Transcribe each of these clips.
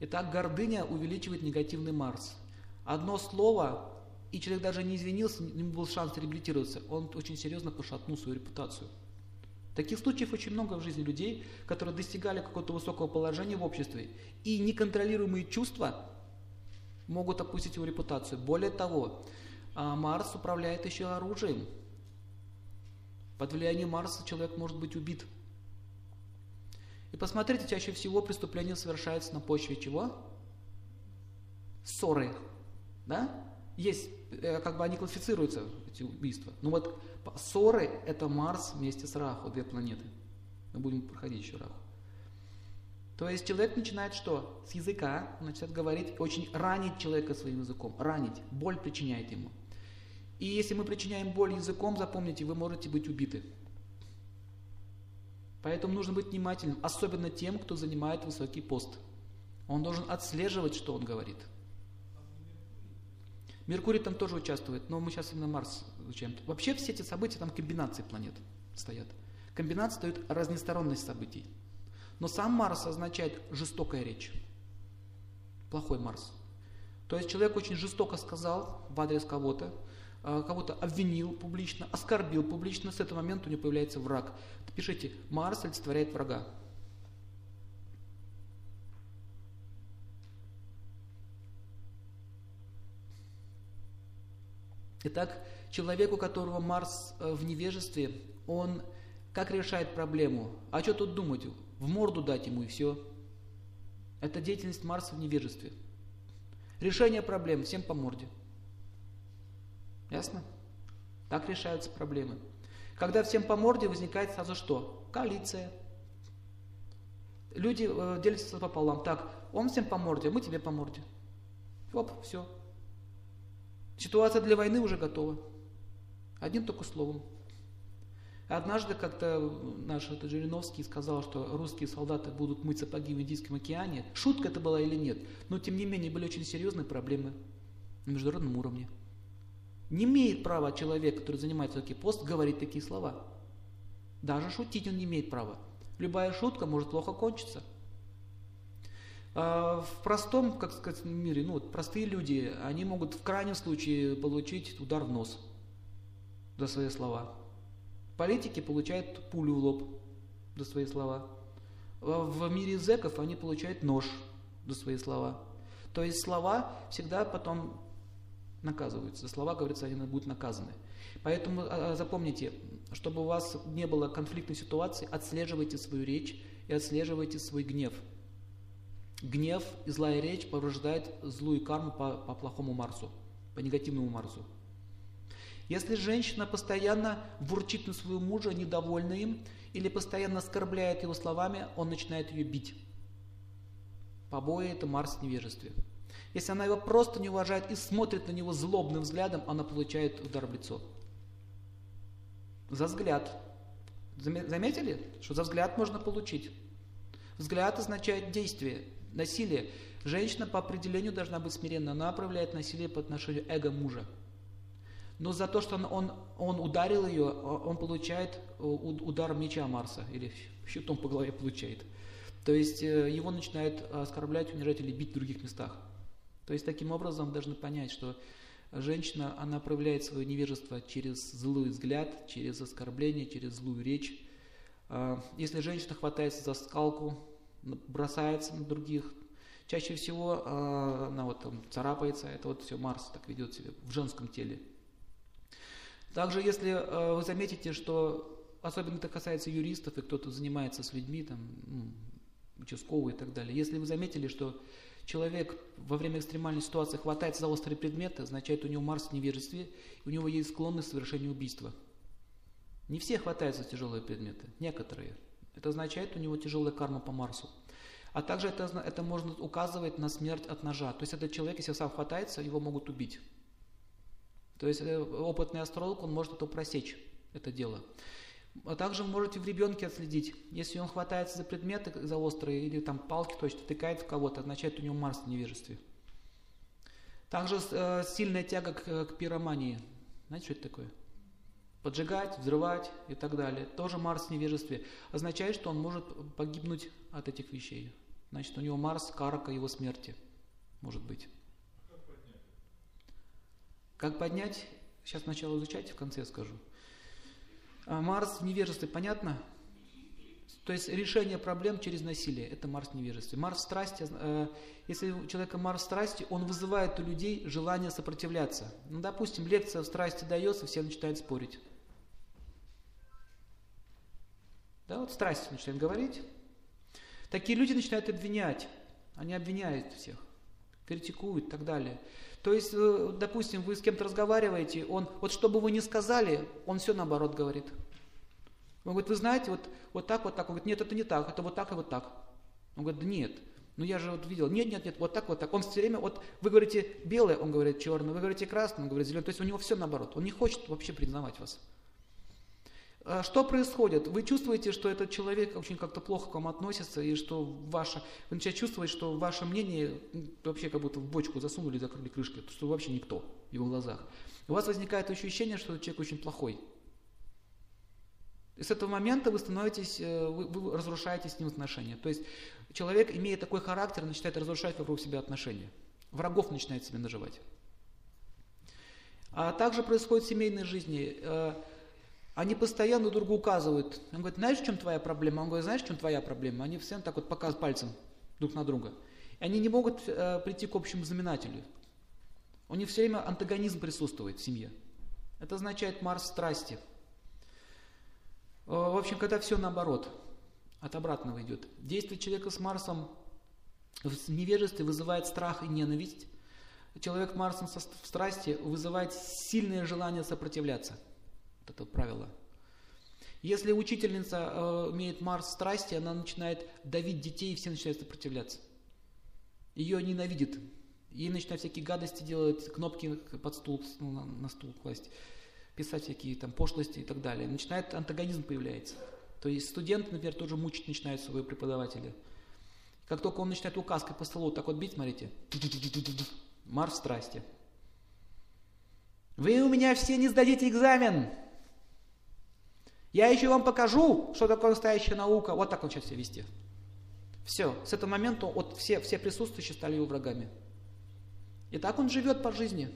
Итак, гордыня увеличивает негативный Марс. Одно слово, и человек даже не извинился, не был шанс реабилитироваться, он очень серьезно пошатнул свою репутацию. Таких случаев очень много в жизни людей, которые достигали какого-то высокого положения в обществе, и неконтролируемые чувства могут опустить его репутацию. Более того, а, Марс управляет еще оружием. Под влиянием Марса человек может быть убит. И посмотрите, чаще всего преступления совершаются на почве чего? Ссоры. Да? Есть, э, как бы они классифицируются, эти убийства. Ну вот ссоры – это Марс вместе с Раху, две планеты. Мы будем проходить еще Раху. То есть человек начинает что? С языка, начинает говорить, очень ранить человека своим языком, ранить, боль причиняет ему. И если мы причиняем боль языком, запомните, вы можете быть убиты. Поэтому нужно быть внимательным, особенно тем, кто занимает высокий пост. Он должен отслеживать, что он говорит – Меркурий там тоже участвует, но мы сейчас именно Марс изучаем. Вообще все эти события, там комбинации планет стоят. Комбинации дают разносторонность событий. Но сам Марс означает жестокая речь. Плохой Марс. То есть человек очень жестоко сказал в адрес кого-то, кого-то обвинил публично, оскорбил публично, с этого момента у него появляется враг. Пишите, Марс олицетворяет врага. Итак, человек, у которого Марс э, в невежестве, он как решает проблему? А что тут думать? В морду дать ему и все. Это деятельность Марса в невежестве. Решение проблем всем по морде. Ясно? Так решаются проблемы. Когда всем по морде, возникает сразу что? Коалиция. Люди э, делятся пополам. Так, он всем по морде, мы тебе по морде. Оп, все. Ситуация для войны уже готова. Одним только словом. Однажды как-то наш это Жириновский сказал, что русские солдаты будут мыть сапоги в Индийском океане. Шутка это была или нет? Но тем не менее были очень серьезные проблемы на международном уровне. Не имеет права человек, который занимает высокий пост, говорить такие слова. Даже шутить он не имеет права. Любая шутка может плохо кончиться – а, в простом, как сказать, мире, ну вот простые люди, они могут в крайнем случае получить удар в нос за свои слова. Политики получают пулю в лоб за свои слова. А в мире зеков они получают нож за свои слова. То есть слова всегда потом наказываются. За слова, говорится, они будут наказаны. Поэтому а, запомните, чтобы у вас не было конфликтной ситуации, отслеживайте свою речь и отслеживайте свой гнев. Гнев и злая речь порождает злую карму по, по плохому Марсу, по негативному Марсу. Если женщина постоянно ворчит на своего мужа, недовольна им, или постоянно оскорбляет его словами, он начинает ее бить. Побои – это Марс в невежестве. Если она его просто не уважает и смотрит на него злобным взглядом, она получает удар в лицо. За взгляд. Заметили, что за взгляд можно получить? Взгляд означает действие. Насилие. Женщина по определению должна быть смиренна. Она проявляет насилие по отношению эго мужа. Но за то, что он, он, он ударил ее, он получает э, удар меча Марса, или щитом по голове получает. То есть э, его начинают оскорблять, унижать или бить в других местах. То есть таким образом должны понять, что женщина, она проявляет свое невежество через злой взгляд, через оскорбление, через злую речь. А, если женщина хватается за скалку, бросается на других. Чаще всего э, она вот там царапается, это вот все Марс так ведет себя в женском теле. Также, если э, вы заметите, что особенно это касается юристов и кто-то занимается с людьми, там, ну, участковые и так далее, если вы заметили, что человек во время экстремальной ситуации хватается за острые предметы, означает у него Марс в невежестве, и у него есть склонность к совершению убийства. Не все хватаются за тяжелые предметы, некоторые – это означает, у него тяжелая карма по Марсу. А также это, это можно указывать на смерть от ножа. То есть этот человек, если сам хватается, его могут убить. То есть э, опытный астролог, он может это просечь, это дело. А также вы можете в ребенке отследить, если он хватается за предметы, за острые, или там палки, то есть тыкает в кого-то, означает у него Марс в невежестве. Также э, сильная тяга к, к пиромании. Знаете, что это такое? поджигать, взрывать и так далее. Тоже Марс в невежестве. Означает, что он может погибнуть от этих вещей. Значит, у него Марс – карака его смерти, может быть. Как поднять? Сейчас сначала изучать, в конце скажу. А Марс в невежестве, понятно? То есть решение проблем через насилие, это Марс невежестве. Марс в страсти, э, если у человека Марс в страсти, он вызывает у людей желание сопротивляться. Ну, допустим, лекция в страсти дается, все начинают спорить. Да, вот страсть начинает говорить. Такие люди начинают обвинять. Они обвиняют всех, критикуют и так далее. То есть, э, допустим, вы с кем-то разговариваете, он, вот что бы вы ни сказали, он все наоборот говорит. Он говорит, вы знаете, вот, вот так, вот так. Он говорит, нет, это не так, это вот так и вот так. Он говорит, да нет, ну я же вот видел, нет, нет, нет, вот так, вот так. Он все время, вот вы говорите белое, он говорит черное, вы говорите красное, он говорит зеленое. То есть у него все наоборот. Он не хочет вообще признавать вас. А что происходит? Вы чувствуете, что этот человек очень как-то плохо к вам относится, и что ваше, вы начинаете чувствовать, что ваше мнение вообще как будто в бочку засунули, закрыли крышкой, что вы вообще никто в его глазах. У вас возникает ощущение, что этот человек очень плохой. И с этого момента вы становитесь, э, вы, вы разрушаете с ним отношения. То есть человек, имея такой характер, начинает разрушать вокруг себя отношения. Врагов начинает себе наживать. А также происходит в семейной жизни. Они постоянно друг другу указывают. Он говорит, знаешь, в чем твоя проблема? Он говорит, знаешь, в чем твоя проблема? Они все так вот показывают пальцем друг на друга. И они не могут э, прийти к общему знаменателю. У них все время антагонизм присутствует в семье. Это означает Марс страсти. Э, в общем, когда все наоборот, от обратного идет. Действие человека с Марсом в невежестве вызывает страх и ненависть. Человек Марсом в страсти вызывает сильное желание сопротивляться. Вот это правило. Если учительница э, имеет Марс страсти, она начинает давить детей, и все начинают сопротивляться. Ее ненавидит. Ей начинают всякие гадости делать, кнопки под стул, ну, на, на стул класть, писать всякие там пошлости и так далее. Начинает антагонизм появляется. То есть студент, например, тоже мучить начинает своего преподавателя. Как только он начинает указкой по столу так вот бить, смотрите, Марс страсти. Вы у меня все не сдадите экзамен. Я еще вам покажу, что такое настоящая наука. Вот так он сейчас себя вести. Все, с этого момента вот все, все присутствующие стали его врагами. И так он живет по жизни.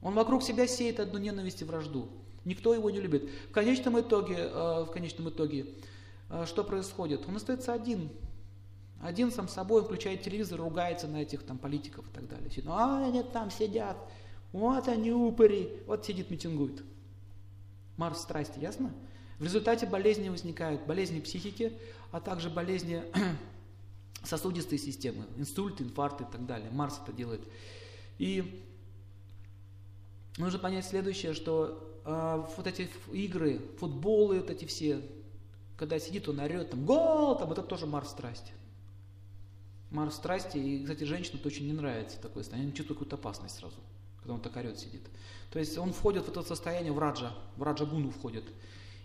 Он вокруг себя сеет одну ненависть и вражду. Никто его не любит. В конечном итоге, э, в конечном итоге, э, что происходит? Он остается один. Один сам собой, включает телевизор, ругается на этих там политиков и так далее. Ну, а они там сидят, вот они упыри, вот сидит, митингует. Марс страсти, ясно? В результате болезни возникают болезни психики, а также болезни сосудистой системы, инсульты, инфаркты и так далее. Марс это делает. И нужно понять следующее, что э, вот эти игры, футболы, вот эти все, когда сидит он орет, там, гол, там, это тоже Марс страсти. Марс страсти, и, кстати, женщинам это очень не нравится такое состояние, они чувствуют какую-то опасность сразу когда он так орет сидит. То есть он входит в это состояние, в раджа, в раджа гуну входит.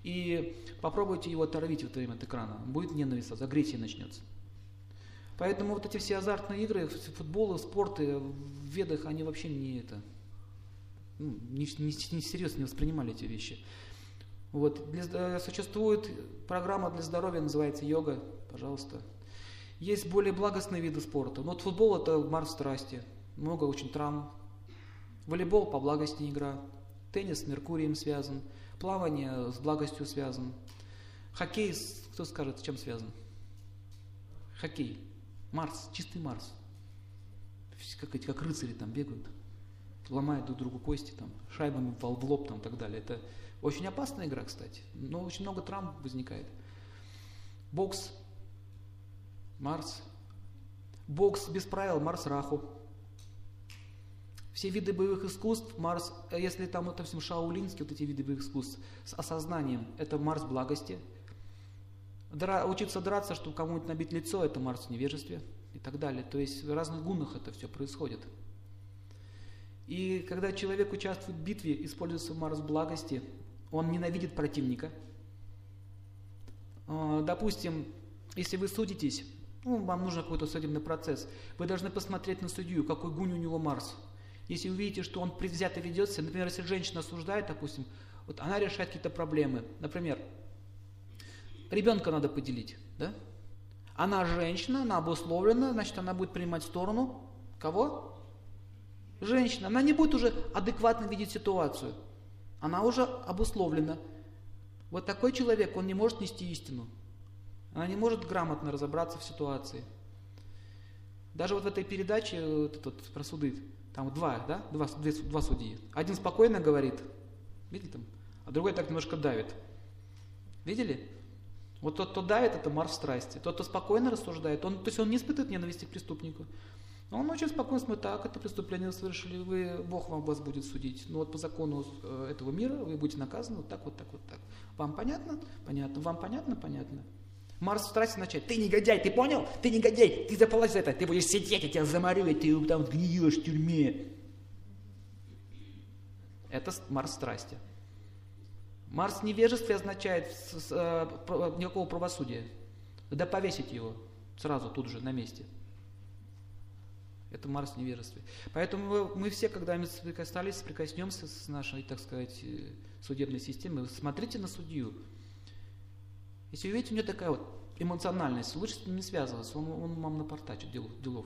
И попробуйте его оторвить в это время от экрана. Будет ненависть, агрессия начнется. Поэтому вот эти все азартные игры, футболы, спорты в ведах, они вообще не это, ну, не, не, не серьезно не воспринимали эти вещи. Вот. Для, существует программа для здоровья, называется йога, пожалуйста. Есть более благостные виды спорта. Но вот футбол это марс страсти. Много очень травм, Волейбол по благости игра, теннис с Меркурием связан, плавание с благостью связан, хоккей, кто скажет, с чем связан? Хоккей, Марс, чистый Марс. Как эти, как рыцари там бегают, ломают друг другу кости, там, шайбами в лоб там, и так далее. Это очень опасная игра, кстати, но очень много травм возникает. Бокс, Марс. Бокс без правил, Марс Раху. Все виды боевых искусств, Марс, э, если там, это всем шаулинские, вот эти виды боевых искусств, с осознанием, это Марс благости. Дра, учиться драться, чтобы кому-нибудь набить лицо, это Марс в невежестве и так далее. То есть в разных гунах это все происходит. И когда человек участвует в битве, используется Марс благости, он ненавидит противника. А, допустим, если вы судитесь, ну, вам нужен какой-то судебный процесс, вы должны посмотреть на судью, какой гунь у него Марс – если увидите, что он предвзято ведется, например, если женщина осуждает, допустим, вот она решает какие-то проблемы. Например, ребенка надо поделить, да? Она женщина, она обусловлена, значит, она будет принимать сторону кого? Женщина. Она не будет уже адекватно видеть ситуацию. Она уже обусловлена. Вот такой человек, он не может нести истину. Она не может грамотно разобраться в ситуации. Даже вот в этой передаче вот этот, про суды, там два, да, два, два, два судьи. Один спокойно говорит, видели там, а другой так немножко давит. Видели? Вот тот, кто давит, это Марс страсти. Тот, кто спокойно рассуждает, он, то есть он не испытывает ненависти к преступнику. Но он очень спокойно смотрит, так, это преступление совершили, вы, Бог вам вас будет судить. Но вот по закону э, этого мира вы будете наказаны вот так, вот так, вот так. Вам понятно? Понятно. Вам понятно? Понятно. Марс страсти начать. Ты негодяй, ты понял? Ты негодяй, ты заплатишь за это, ты будешь сидеть, я тебя заморю, и ты там гниешь в тюрьме. Это Марс страсти. Марс невежестве означает э, никакого правосудия. Да повесить его сразу, тут же, на месте. Это Марс невежестве. Поэтому мы все, когда мы соприкасались, соприкоснемся с нашей, так сказать, э, судебной системой, смотрите на судью. Если вы видите, у него такая вот эмоциональность, лучше с ним не связываться, он, он вам напортачит делов. делов.